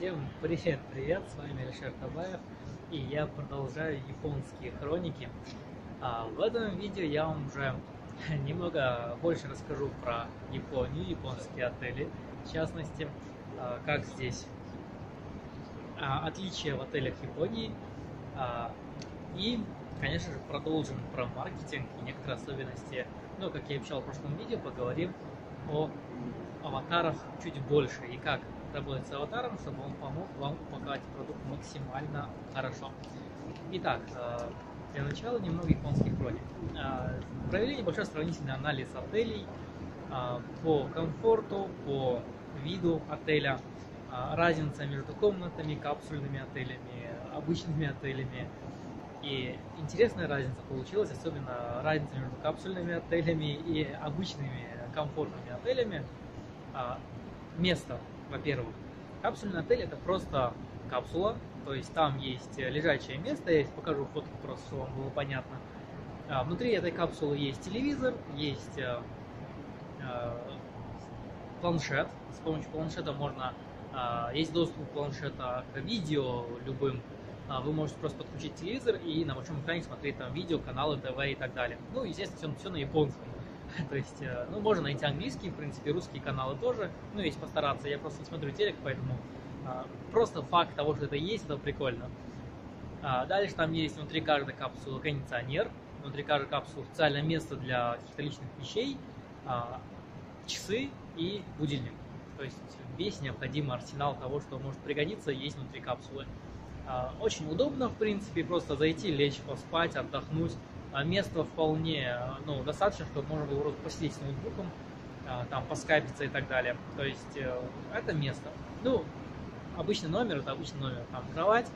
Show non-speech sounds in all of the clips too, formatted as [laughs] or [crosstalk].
Всем привет-привет, с вами Алишер Табаев, и я продолжаю японские хроники. А в этом видео я вам уже [laughs] немного больше расскажу про Японию, японские отели, в частности, а, как здесь а, отличия в отелях Японии, а, и, конечно же, продолжим про маркетинг и некоторые особенности, ну, как я обещал в прошлом видео, поговорим о аватарах чуть больше и как работать с аватаром, чтобы он помог вам упаковать продукт максимально хорошо. Итак, э, для начала немного японских хроник. Э, провели небольшой сравнительный анализ отелей э, по комфорту, по виду отеля, разница между комнатами, капсульными отелями, обычными отелями. И интересная разница получилась, особенно разница между капсульными отелями и обычными комфортными отелями. Место во-первых, капсульный отель это просто капсула, то есть там есть лежачее место, я покажу фотку просто, чтобы вам было понятно. А, внутри этой капсулы есть телевизор, есть э, э, планшет, с помощью планшета можно, э, есть доступ планшета к видео любым, а, вы можете просто подключить телевизор и на большом экране смотреть там видео, каналы, ТВ и так далее. Ну, естественно, все, все на японском. [laughs] То есть, э, ну, можно найти английские, в принципе, русские каналы тоже. Ну, если постараться, я просто смотрю телек, поэтому а, просто факт того, что это есть, это прикольно. А, дальше там есть внутри каждой капсулы кондиционер, внутри каждой капсулы специальное место для каких-то личных вещей, а, часы и будильник. То есть весь необходимый арсенал того, что может пригодиться, есть внутри капсулы. Очень удобно, в принципе, просто зайти, лечь, поспать, отдохнуть. А места вполне ну, достаточно, чтобы можно было просто посидеть с ноутбуком, а, там поскайпиться и так далее. То есть э, это место. Ну, обычный номер, это обычный номер. Там кровать,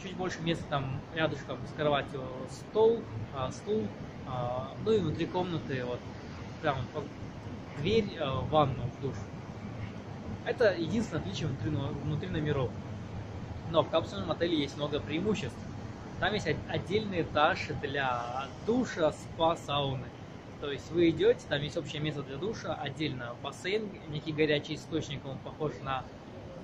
чуть больше места там рядышком с кроватью стол, а, стул, ну и внутри комнаты вот прям дверь в ванну, в душ. Это единственное отличие внутри, внутри номеров. Но в капсульном отеле есть много преимуществ. Там есть отдельный этаж для душа, спа, сауны. То есть вы идете, там есть общее место для душа, отдельно бассейн, некий горячий источник, он похож на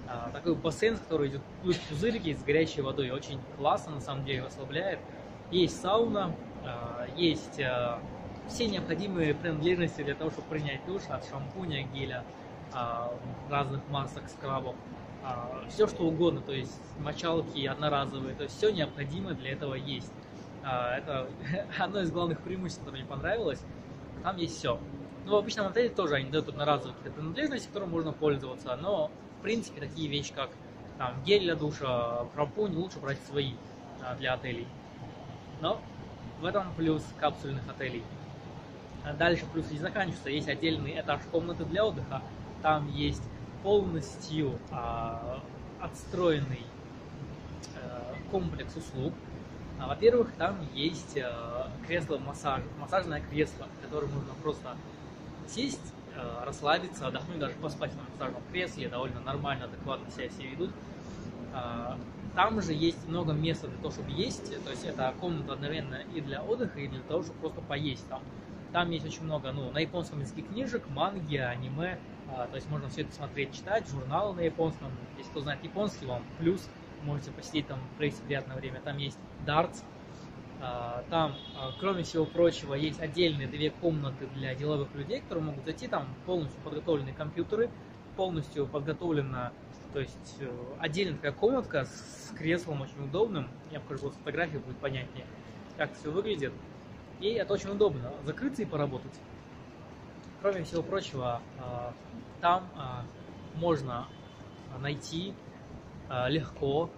а, такой бассейн, в который идет пузырики с горячей водой. Очень классно, на самом деле, расслабляет. Есть сауна, а, есть а, все необходимые принадлежности для того, чтобы принять душ, от шампуня, геля, а, разных масок, скрабов. А, все что угодно, то есть мочалки одноразовые, то есть все необходимое для этого есть. А, это [laughs] одно из главных преимуществ, которое мне понравилось. Там есть все. Ну, в обычном отеле тоже они дают одноразовые принадлежности, которым можно пользоваться, но в принципе такие вещи, как там гель для душа, шампунь, лучше брать свои а, для отелей. Но в этом плюс капсульных отелей. Дальше плюс не заканчивается. Есть отдельный этаж комнаты для отдыха. Там есть полностью а, отстроенный а, комплекс услуг. А, во-первых, там есть а, кресло-массаж, массажное кресло, в которое можно просто сесть, а, расслабиться, отдохнуть, даже поспать на массажном кресле, довольно нормально, адекватно себя все ведут. А, там же есть много места для того, чтобы есть, то есть это комната одновременно и для отдыха, и для того, чтобы просто поесть там. Там есть очень много, ну, на японском языке книжек, манги, аниме, а, то есть можно все это смотреть, читать, журналы на японском. Если кто знает японский, вам плюс, можете посидеть там, провести приятное время. Там есть дартс, а, там, а, кроме всего прочего, есть отдельные две комнаты для деловых людей, которые могут зайти, там полностью подготовленные компьютеры, полностью подготовлена, то есть э, отдельная такая комнатка с креслом очень удобным. Я покажу фотографию, будет понятнее, как все выглядит. И это очень удобно, закрыться и поработать. Кроме всего прочего, а, там а, можно найти а, легко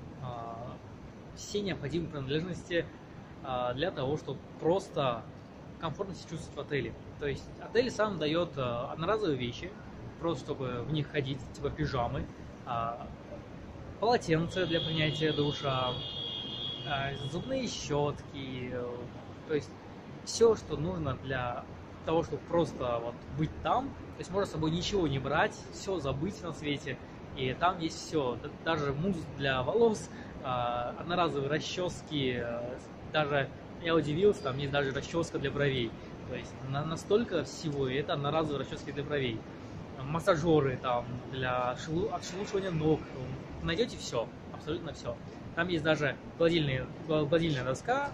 все необходимые принадлежности для того, чтобы просто комфортно себя чувствовать в отеле. То есть отель сам дает одноразовые вещи, просто чтобы в них ходить, типа пижамы, полотенце для принятия душа, зубные щетки, то есть все, что нужно для того, чтобы просто вот быть там. То есть можно с собой ничего не брать, все забыть на свете. И там есть все, даже мусс для волос, а, одноразовые расчески, а, даже я удивился, там есть даже расческа для бровей. То есть настолько всего, и это одноразовые расчески для бровей. Массажеры там для отшелушивания ног, найдете все, абсолютно все. Там есть даже гладильная, гладильная доска,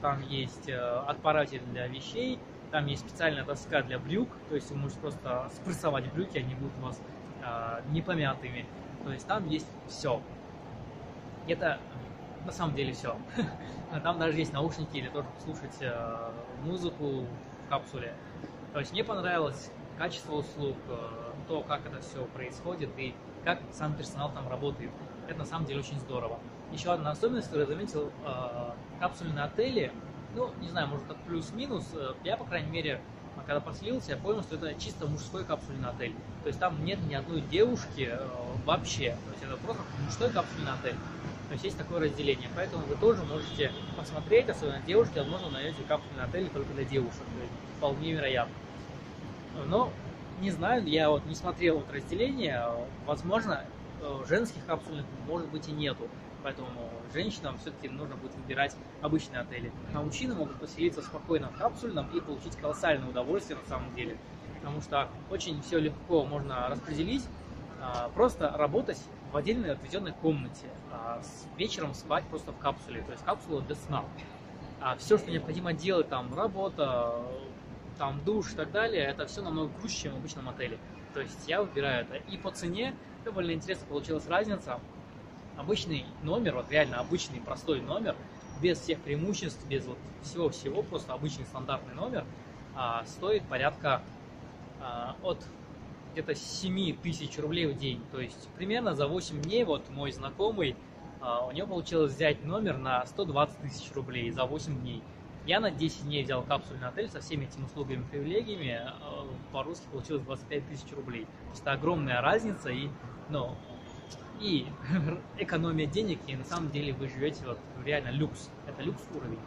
там есть э, отпаратель для вещей, там есть специальная доска для брюк, то есть вы можете просто спрессовать брюки, они будут у вас а, не помятыми. То есть там есть все. Это на самом деле все. [laughs] Там даже есть наушники или тоже слушать э, музыку в капсуле. То есть мне понравилось качество услуг, э, то, как это все происходит и как сам персонал там работает. Это на самом деле очень здорово. Еще одна особенность, которую я заметил, э, капсульные отели, ну, не знаю, может это плюс-минус, э, я, по крайней мере, когда поселился, я понял, что это чисто мужской капсульный отель. То есть там нет ни одной девушки э, вообще. То есть это просто мужской капсульный отель. То есть есть такое разделение. Поэтому вы тоже можете посмотреть, особенно девушки, возможно, найдете капсульный отель только для девушек. То есть вполне вероятно. Но не знаю, я вот не смотрел вот разделение. Возможно, э, женских капсульных может быть и нету. Поэтому женщинам все-таки нужно будет выбирать обычные отели. А мужчины могут поселиться спокойно в капсульном и получить колоссальное удовольствие на самом деле. Потому что очень все легко можно распределить, а, просто работать в отдельной отведенной комнате, а, вечером спать просто в капсуле, то есть капсула для сна. А все, что необходимо делать, там работа, там душ и так далее, это все намного круче, чем в обычном отеле. То есть я выбираю это. И по цене довольно интересно получилась разница. Обычный номер, вот реально обычный простой номер, без всех преимуществ, без вот всего-всего, просто обычный стандартный номер, а, стоит порядка а, от где-то 7 тысяч рублей в день. То есть примерно за 8 дней вот мой знакомый, а, у него получилось взять номер на 120 тысяч рублей за 8 дней. Я на 10 дней взял капсульный отель со всеми этими услугами и привилегиями. А, по-русски получилось 25 тысяч рублей. То есть это огромная разница и, ну, и [laughs] экономия денег, и на самом деле вы живете вот реально люкс. Это люкс уровень.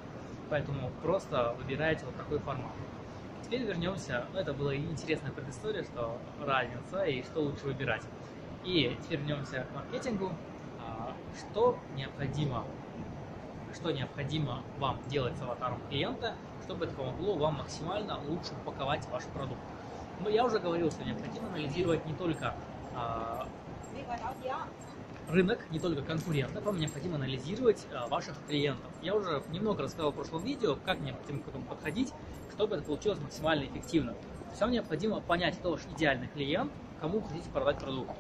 Поэтому просто выбирайте вот такой формат. Теперь вернемся, ну это была интересная предыстория, что разница и что лучше выбирать. И теперь вернемся к маркетингу. А, что необходимо что необходимо вам делать с аватаром клиента, чтобы это помогло вам максимально лучше упаковать ваш продукт. Но ну, я уже говорил, что необходимо анализировать не только а, рынок, не только конкурентов, вам необходимо анализировать а, ваших клиентов. Я уже немного рассказал в прошлом видео, как необходимо к этому подходить, чтобы это получилось максимально эффективно. То вам необходимо понять, кто ваш идеальный клиент, кому хотите продать продукт.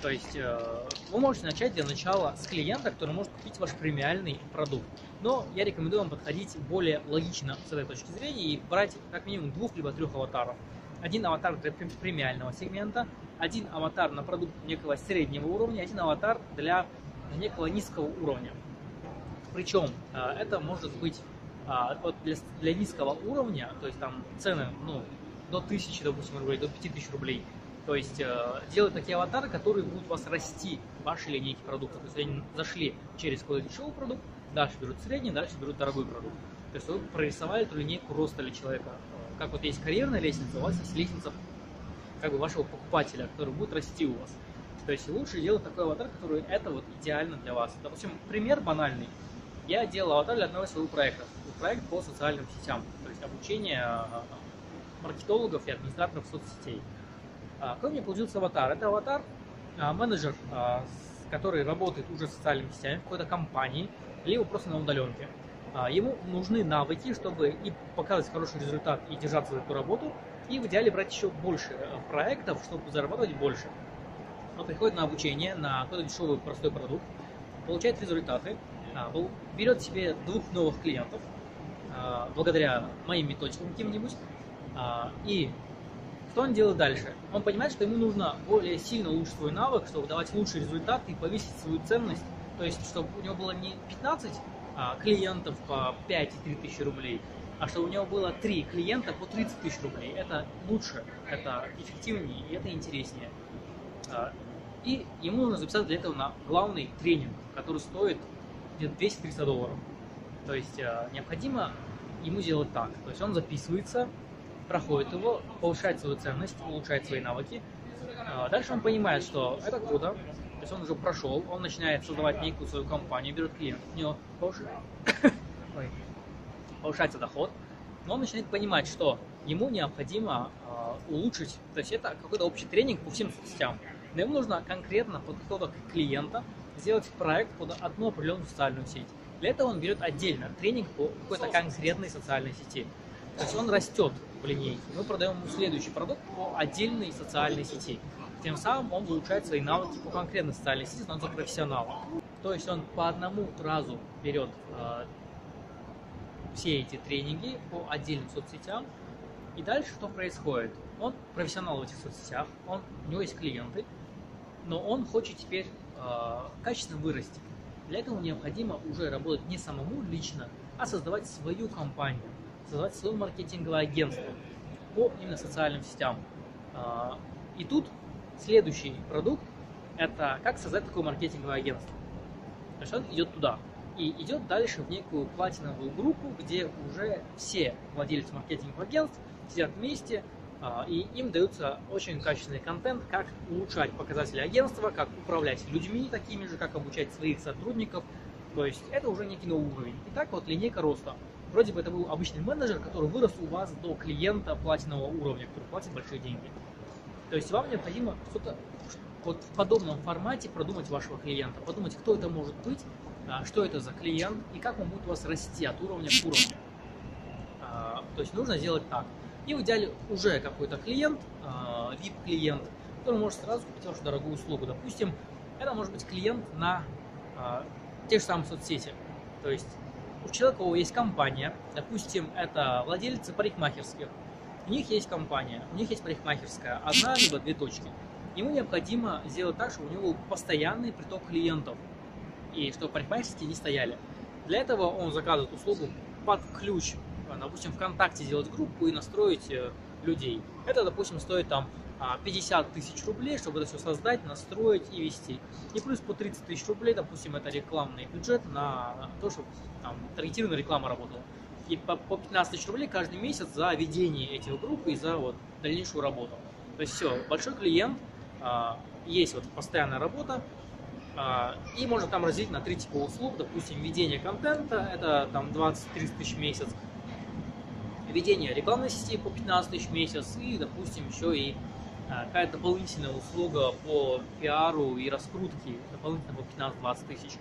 То есть э, вы можете начать для начала с клиента, который может купить ваш премиальный продукт. Но я рекомендую вам подходить более логично с этой точки зрения и брать как минимум двух либо трех аватаров. Один аватар для премиального сегмента, один аватар на продукт некого среднего уровня, один аватар для некого низкого уровня. Причем э, это может быть э, вот для, для низкого уровня, то есть там цены ну, до 1000, допустим, рублей, до 5000 рублей – то есть э, делать такие аватары, которые будут вас расти в вашей линейке продуктов. То есть они зашли через какой-то дешевый продукт, дальше берут средний, дальше берут дорогой продукт. То есть вы прорисовали эту линейку роста для человека. Как вот есть карьерная лестница, у вас есть лестница как бы вашего покупателя, который будет расти у вас. То есть лучше делать такой аватар, который это вот идеально для вас. Допустим, пример банальный. Я делал аватар для одного своего проекта. Проект по социальным сетям. То есть обучение э, маркетологов и администраторов соцсетей. А, какой у меня получился аватар? Это аватар а, менеджер, а, который работает уже социальными сетями в какой-то компании, либо просто на удаленке. Ему нужны навыки, чтобы и показывать хороший результат и держаться за эту работу, и в идеале брать еще больше э, проектов, чтобы зарабатывать больше. Он приходит на обучение, на какой-то дешевый простой продукт, получает результаты, берет себе двух новых клиентов, благодаря моим методикам каким-нибудь, и что он делает дальше? Он понимает, что ему нужно более сильно улучшить свой навык, чтобы давать лучший результат и повысить свою ценность. То есть, чтобы у него было не 15 а, клиентов по 5 и 3 тысячи рублей, а чтобы у него было 3 клиента по 30 тысяч рублей. Это лучше, это эффективнее и это интереснее. А, и ему нужно записаться для этого на главный тренинг, который стоит где-то 200-300 долларов. То есть а, необходимо ему сделать так. То есть он записывается, проходит его, повышает свою ценность, улучшает свои навыки. А, дальше он понимает, что это круто, то есть он уже прошел, он начинает создавать некую свою компанию, берет клиентов, у него [coughs] повышается доход, но он начинает понимать, что ему необходимо а, улучшить, то есть это какой-то общий тренинг по всем соцсетям. Но ему нужно конкретно под какого-то клиента сделать проект под одну определенную социальную сеть. Для этого он берет отдельно тренинг по какой-то конкретной социальной сети. То есть он растет в линейке. Мы продаем ему следующий продукт по отдельной социальной сети. Тем самым он улучшает свои навыки по конкретной социальной сети, становится профессионалом. То есть он по одному разу берет э, все эти тренинги по отдельным соцсетям. И дальше что происходит? Он профессионал в этих соцсетях, он, у него есть клиенты, но он хочет теперь э, качественно вырасти. Для этого необходимо уже работать не самому лично, а создавать свою компанию, создавать свое маркетинговое агентство по именно социальным сетям. Э, и тут следующий продукт – это как создать такое маркетинговое агентство. То есть он идет туда и идет дальше в некую платиновую группу, где уже все владельцы маркетинговых агентств сидят вместе, а, и им даются очень качественный контент, как улучшать показатели агентства, как управлять людьми такими же, как обучать своих сотрудников. То есть это уже некий новый уровень. И так вот линейка роста. Вроде бы это был обычный менеджер, который вырос у вас до клиента платинового уровня, который платит большие деньги. То есть вам необходимо что-то вот в подобном формате продумать вашего клиента, подумать, кто это может быть, что это за клиент и как он будет у вас расти от уровня к уровню. А, то есть нужно сделать так. И в идеале уже какой-то клиент, VIP-клиент, а, который может сразу купить вашу дорогую услугу. Допустим, это может быть клиент на те же самые соцсети. То есть у человека у есть компания, допустим, это владельцы парикмахерских, у них есть компания, у них есть парикмахерская, одна либо две точки. Ему необходимо сделать так, чтобы у него был постоянный приток клиентов, и чтобы парикмахерские не стояли. Для этого он заказывает услугу под ключ Э, допустим, ВКонтакте сделать группу и настроить э, людей. Это, допустим, стоит там 50 а, тысяч рублей, чтобы это все создать, настроить и вести. И плюс по 30 тысяч рублей, допустим, это рекламный бюджет на то, чтобы там таргетированная реклама работала. И по, по 15 тысяч рублей каждый месяц за ведение этих групп и за вот дальнейшую работу. То есть все, большой клиент, а, есть вот постоянная работа, и можно там разделить на три типа услуг, допустим, ведение контента, это там 20-30 тысяч в месяц, ведение рекламной сети по 15 тысяч в месяц и, допустим, еще и а, какая-то дополнительная услуга по пиару и раскрутке дополнительно по 15-20 тысяч.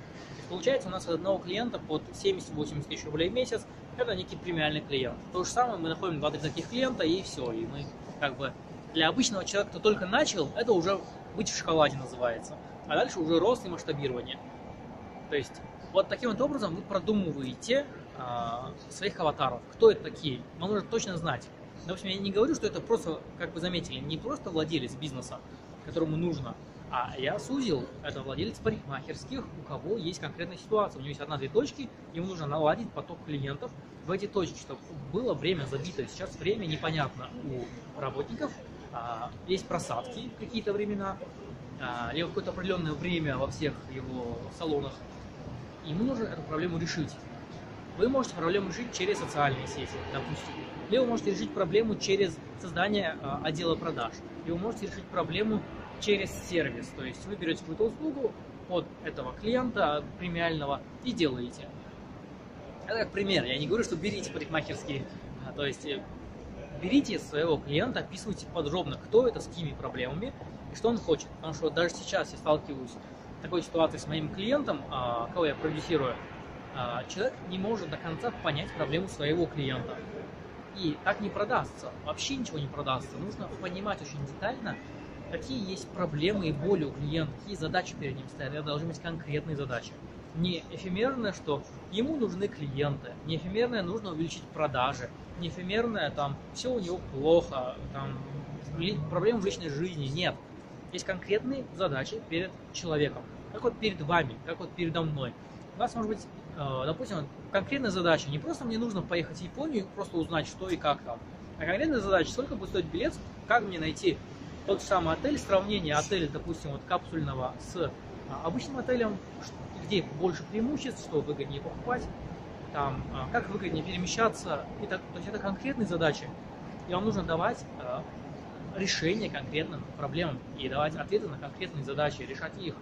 Получается, у нас от одного клиента под 70-80 тысяч рублей в месяц это некий премиальный клиент. То же самое мы находим два таких клиента и все. И мы как бы для обычного человека, кто только начал, это уже быть в шоколаде называется. А дальше уже рост и масштабирование. То есть вот таким вот образом вы продумываете а, своих аватаров. Кто это такие? Вам нужно точно знать. Допустим, я не говорю, что это просто, как вы заметили, не просто владелец бизнеса, которому нужно, а я сузил, это владелец парикмахерских, у кого есть конкретная ситуация. У него есть одна-две точки, ему нужно наладить поток клиентов в эти точки, чтобы было время забито. Сейчас время непонятно у работников, есть просадки какие-то времена, а, либо какое-то определенное время во всех его салонах. Ему нужно эту проблему решить. Вы можете проблему решить через социальные сети, допустим. Либо вы можете решить проблему через создание э, отдела продаж. Либо вы можете решить проблему через сервис. То есть вы берете какую-то услугу от этого клиента премиального и делаете. Это как пример. Я не говорю, что берите парикмахерские. А, то есть э, берите своего клиента, описывайте подробно, кто это, с какими проблемами и что он хочет. Потому что даже сейчас я сталкиваюсь с такой ситуацией с моим клиентом, а, кого я продюсирую, а, человек не может до конца понять проблему своего клиента. И так не продастся, вообще ничего не продастся. Нужно понимать очень детально, какие есть проблемы и боли у клиента, какие задачи перед ним стоят. Это должны быть конкретные задачи. Не эфемерное, что ему нужны клиенты, не эфемерное нужно увеличить продажи, не эфемерное там все у него плохо, там проблемы в личной жизни. Нет. Есть конкретные задачи перед человеком. Как вот перед вами, как вот передо мной. У нас может быть Э, допустим, конкретная задача. Не просто мне нужно поехать в Японию и просто узнать, что и как там. А конкретная задача, сколько будет стоить билет, как мне найти тот же самый отель, сравнение отеля, допустим, вот капсульного с а, обычным отелем, где больше преимуществ, что выгоднее покупать, там, а, как выгоднее перемещаться. И так, то есть это конкретные задачи. И вам нужно давать э, решение конкретным проблемам и давать ответы на конкретные задачи, решать их.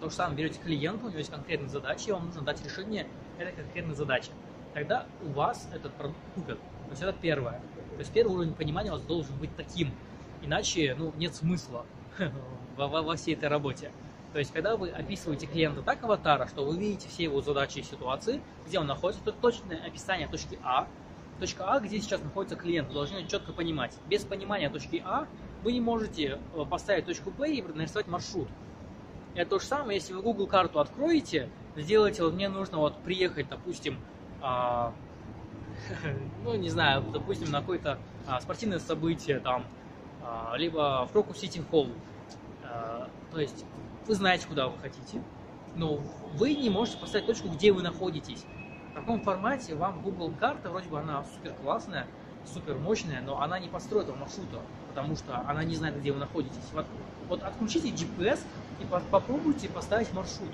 То же самое берете клиента, у него есть конкретные задачи, и вам нужно дать решение этой конкретной задачи. Тогда у вас этот продукт купят. То есть это первое. То есть первый уровень понимания у вас должен быть таким. Иначе ну, нет смысла. [laughs] во всей этой работе. То есть, когда вы описываете клиента так аватара, что вы видите все его задачи и ситуации, где он находится, то точное описание точки А, точка А, где сейчас находится клиент, вы должны четко понимать. Без понимания точки А вы не можете э, поставить точку Б и нарисовать маршрут. Это то же самое, если вы Google карту откроете, сделаете, вот мне нужно вот приехать, допустим, а, [laughs] ну не знаю, допустим, на какое-то а, спортивное событие там, а, либо в Крокус Сити Холл. То есть вы знаете, куда вы хотите, но вы не можете поставить точку, где вы находитесь. В таком формате вам Google карта, вроде бы она супер классная, супер мощная, но она не построит вам маршрута, потому что она не знает, где вы находитесь. Вот, вот отключите GPS и по попробуйте поставить маршрут.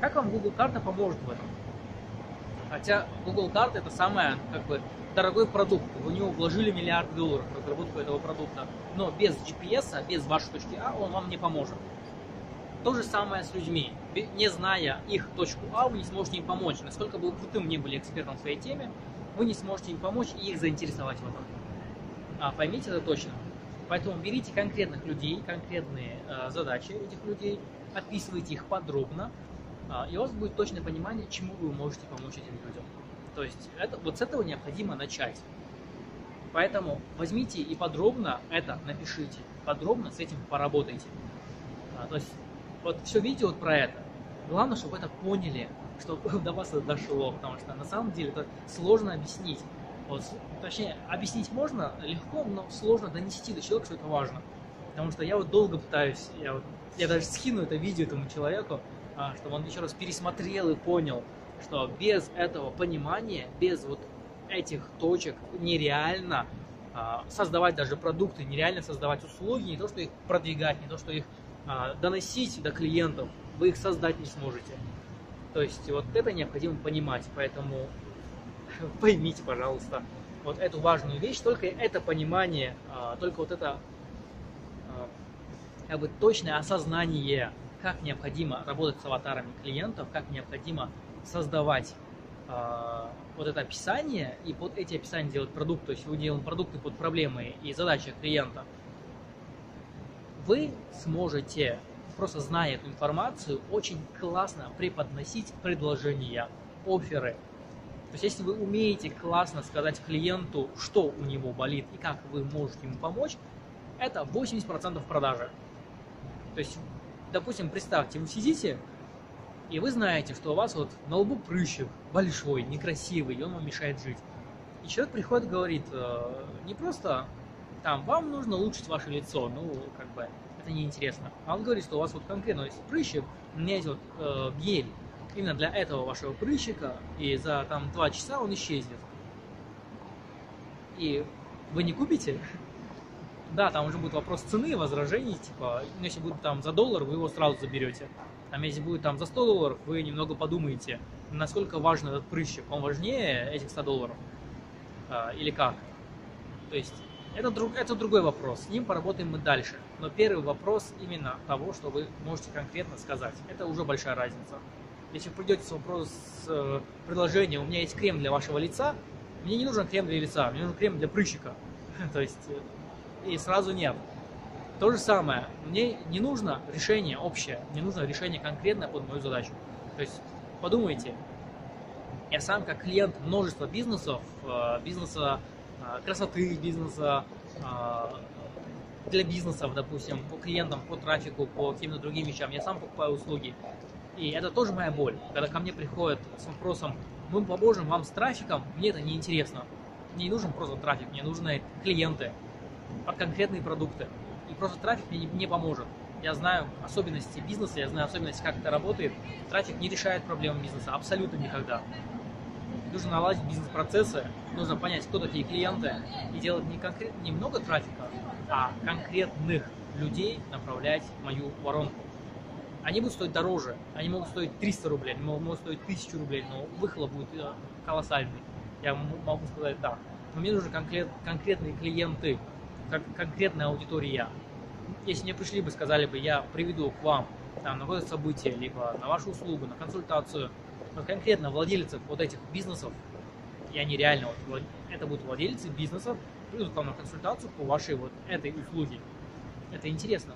Как вам Google карта поможет в этом? Хотя Google карта это самый как бы дорогой продукт. Вы в него вложили миллиард долларов в разработку этого продукта. Но без GPS, без вашей точки А, он вам не поможет. То же самое с людьми. Не зная их точку А, вы не сможете им помочь. Насколько бы крутым не были экспертом в своей теме, вы не сможете им помочь и их заинтересовать в этом. А, поймите это точно. Поэтому берите конкретных людей, конкретные э, задачи этих людей, описывайте их подробно, э, и у вас будет точное понимание, чему вы можете помочь этим людям. То есть это, вот с этого необходимо начать. Поэтому возьмите и подробно это напишите, подробно с этим поработайте. А, то есть вот все видео вот про это. Главное, чтобы это поняли, чтобы [laughs] до вас это дошло, потому что на самом деле это сложно объяснить. Вот, точнее, объяснить можно легко, но сложно донести до человека, что это важно. Потому что я вот долго пытаюсь, я, вот, я даже скину это видео этому человеку, а, чтобы он еще раз пересмотрел и понял, что без этого понимания, без вот этих точек нереально а, создавать даже продукты, нереально создавать услуги, не то, что их продвигать, не то, что их доносить до клиентов, вы их создать не сможете. То есть вот это необходимо понимать, поэтому [laughs] поймите, пожалуйста, вот эту важную вещь, только это понимание, а, только вот это а, как бы точное осознание, как необходимо работать с аватарами клиентов, как необходимо создавать вот это описание и под эти описания делать продукт, то есть вы делаете продукты под проблемы и задачи клиента – вы сможете, просто зная эту информацию, очень классно преподносить предложения, оферы. То есть, если вы умеете классно сказать клиенту, что у него болит и как вы можете ему помочь, это 80% продажи. То есть, допустим, представьте, вы сидите, и вы знаете, что у вас вот на лбу прыщик большой, некрасивый, и он вам мешает жить. И человек приходит и говорит, э, не просто там, вам нужно улучшить ваше лицо, ну, как бы, это неинтересно. А он говорит, что у вас вот конкретно есть прыщик, у меня есть вот э, гель, именно для этого вашего прыщика, и за там два часа он исчезнет. И вы не купите? [laughs] Да, там уже будет вопрос цены, возражений, типа, ну, если будет там за доллар, вы его сразу заберете. Там, если будет там за 100 долларов, вы немного подумаете, насколько важен этот прыщик, он важнее этих 100 долларов а, или как. То есть это, друг, это другой вопрос, с ним поработаем мы дальше. Но первый вопрос именно того, что вы можете конкретно сказать. Это уже большая разница. Если вы придете с вопрос с э, предложением, у меня есть крем для вашего лица, мне не нужен крем для лица, мне нужен крем для прыщика. [laughs] То есть, э, и сразу нет. То же самое, мне не нужно решение общее, мне нужно решение конкретное под мою задачу. То есть, подумайте, я сам как клиент множества бизнесов, э, бизнеса красоты бизнеса, а, для бизнесов, допустим, по клиентам, по трафику, по каким-то другим вещам. Я сам покупаю услуги. И это тоже моя боль. Когда ко мне приходят с вопросом, мы поможем вам с трафиком, мне это не интересно. Мне не нужен просто трафик, мне нужны клиенты под конкретные продукты. И просто трафик мне не, поможет. Я знаю особенности бизнеса, я знаю особенности, как это работает. Трафик не решает проблемы бизнеса абсолютно никогда нужно наладить бизнес-процессы, нужно понять, кто такие клиенты, и делать не, конкрет, не много трафика, а конкретных людей направлять в мою воронку. Они будут стоить дороже, они могут стоить 300 рублей, они могут стоить 1000 рублей, но выхлоп будет э, колоссальный. Я могу сказать так. Но мне нужны конкрет, конкретные клиенты, конкретная аудитория. Если мне пришли бы, сказали бы, я приведу к вам там, на какое-то событие, либо на вашу услугу, на консультацию – но конкретно владельцев вот этих бизнесов, и они реально, вот, это будут владельцы бизнесов, придут к вам на консультацию по вашей вот этой услуге. Это интересно.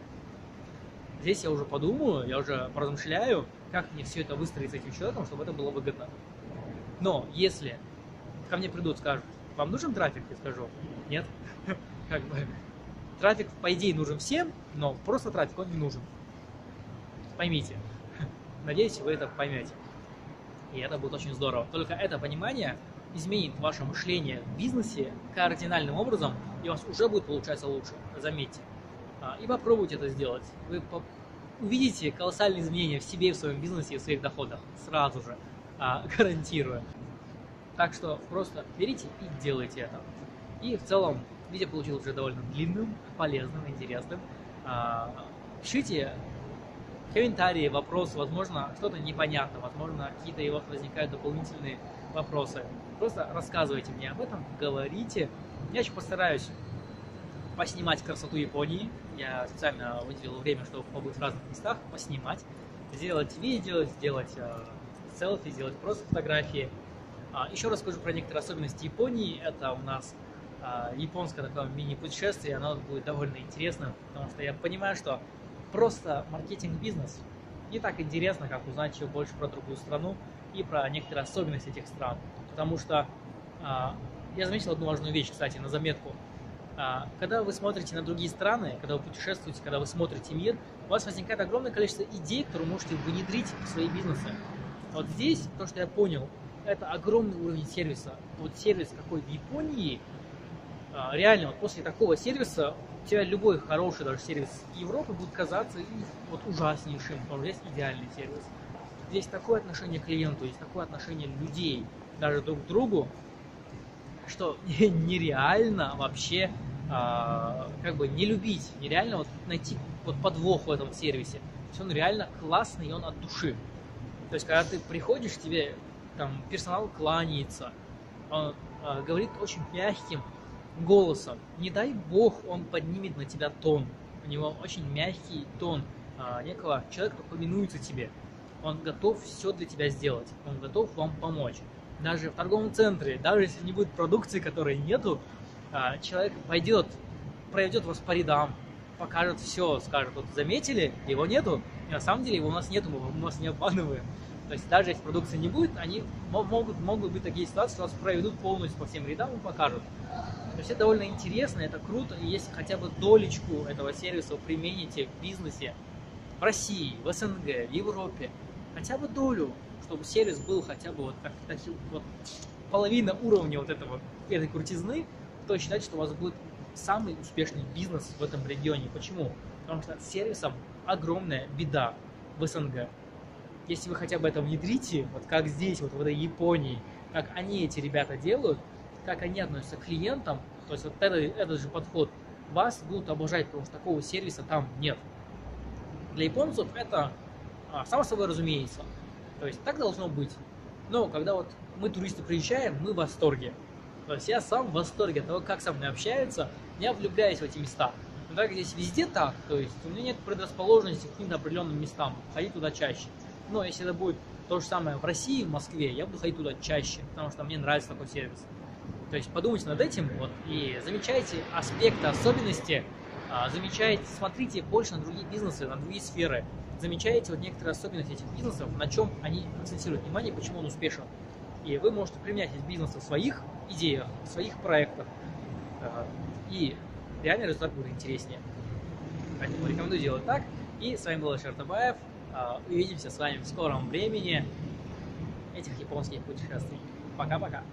Здесь я уже подумаю, я уже поразмышляю, как мне все это выстроить с этим человеком, чтобы это было выгодно. Но если ко мне придут, скажут, вам нужен трафик? Я скажу, нет. [laughs] Как бы трафик, по идее, нужен всем, но просто трафик, он не нужен. Поймите. [laughs] Надеюсь, вы это поймете. И это будет очень здорово. Только это понимание изменит ваше мышление в бизнесе кардинальным образом, и у вас уже будет получаться лучше. Заметьте. А, и попробуйте это сделать. Вы увидите колоссальные изменения в себе, в своем бизнесе и в своих доходах. Сразу же. А, [laughs] гарантирую. Так что просто берите и делайте это. И в целом видео получилось уже довольно длинным, полезным, интересным. А, пишите комментарии, вопросы, возможно, что-то непонятно, возможно, какие-то у вас возникают дополнительные вопросы. Просто рассказывайте мне об этом, говорите. Я еще постараюсь поснимать красоту Японии. Я специально выделил время, чтобы побыть в разных местах, поснимать, сделать видео, сделать э, селфи, сделать просто фотографии. А, еще расскажу про некоторые особенности Японии. Это у нас а, японское такое мини-путешествие, оно будет довольно интересным, потому что я понимаю, что просто маркетинг-бизнес не так интересно, как узнать еще больше про другую страну и про некоторые особенности этих стран. Потому что а, я заметил одну важную вещь, кстати, на заметку. А, когда вы смотрите на другие страны, когда вы путешествуете, когда вы смотрите мир, у вас возникает огромное количество идей, которые вы можете внедрить в свои бизнесы. Вот здесь, то, что я понял, это огромный уровень сервиса. Вот сервис какой в Японии, а, реально, вот после такого сервиса тебя любой хороший даже сервис Европы будет казаться вот ужаснейшим, потому что здесь идеальный сервис. Здесь такое отношение к клиенту, здесь такое отношение людей даже друг к другу, что [laughs] нереально вообще э, как бы не любить, нереально вот найти вот подвох в этом сервисе. То есть он реально классный, и он от души. То есть, когда ты приходишь, тебе там персонал кланяется, он э, говорит очень мягким голосом. Не дай бог, он поднимет на тебя тон. У него очень мягкий тон э, некого человека, кто повинуется тебе. Он готов все для тебя сделать. Он готов вам помочь. Даже в торговом центре, даже если не будет продукции, которой нету, э, человек пойдет, проведет вас по рядам, покажет все, скажет, вот заметили, его нету, и на самом деле его у нас нету, мы вас не обманываем. То есть даже если продукции не будет, они могут, могут быть такие ситуации, что вас проведут полностью по всем рядам и покажут. То есть это довольно интересно, это круто, и если хотя бы долечку этого сервиса вы примените в бизнесе в России, в СНГ, в Европе, хотя бы долю, чтобы сервис был хотя бы вот, как, вот половина уровня вот этого, этой крутизны, то считайте, что у вас будет самый успешный бизнес в этом регионе. Почему? Потому что сервисом огромная беда в СНГ. Если вы хотя бы это внедрите, вот как здесь, вот в этой Японии, как они эти ребята делают, как они относятся к клиентам, то есть вот это, этот же подход, вас будут обожать, потому что такого сервиса там нет. Для японцев это а, само собой разумеется. То есть так должно быть. Но когда вот мы, туристы, приезжаем, мы в восторге. То есть я сам в восторге от того, как со мной общаются, я влюбляюсь в эти места. Но так здесь везде так, то есть у меня нет предрасположенности к каким-то определенным местам, ходить туда чаще. Но если это будет то же самое в России, в Москве, я буду ходить туда чаще, потому что мне нравится такой сервис. То есть подумайте над этим вот, и замечайте аспекты, особенности, а, замечайте, смотрите больше на другие бизнесы, на другие сферы, замечайте вот некоторые особенности этих бизнесов, на чем они акцентируют внимание, почему он успешен. И вы можете применять эти бизнесы в своих идеях, в своих проектах, а, и реально результат будет интереснее. Поэтому рекомендую делать так. И с вами был Ашер Табаев. А, увидимся с вами в скором времени этих японских путешествий. Пока-пока.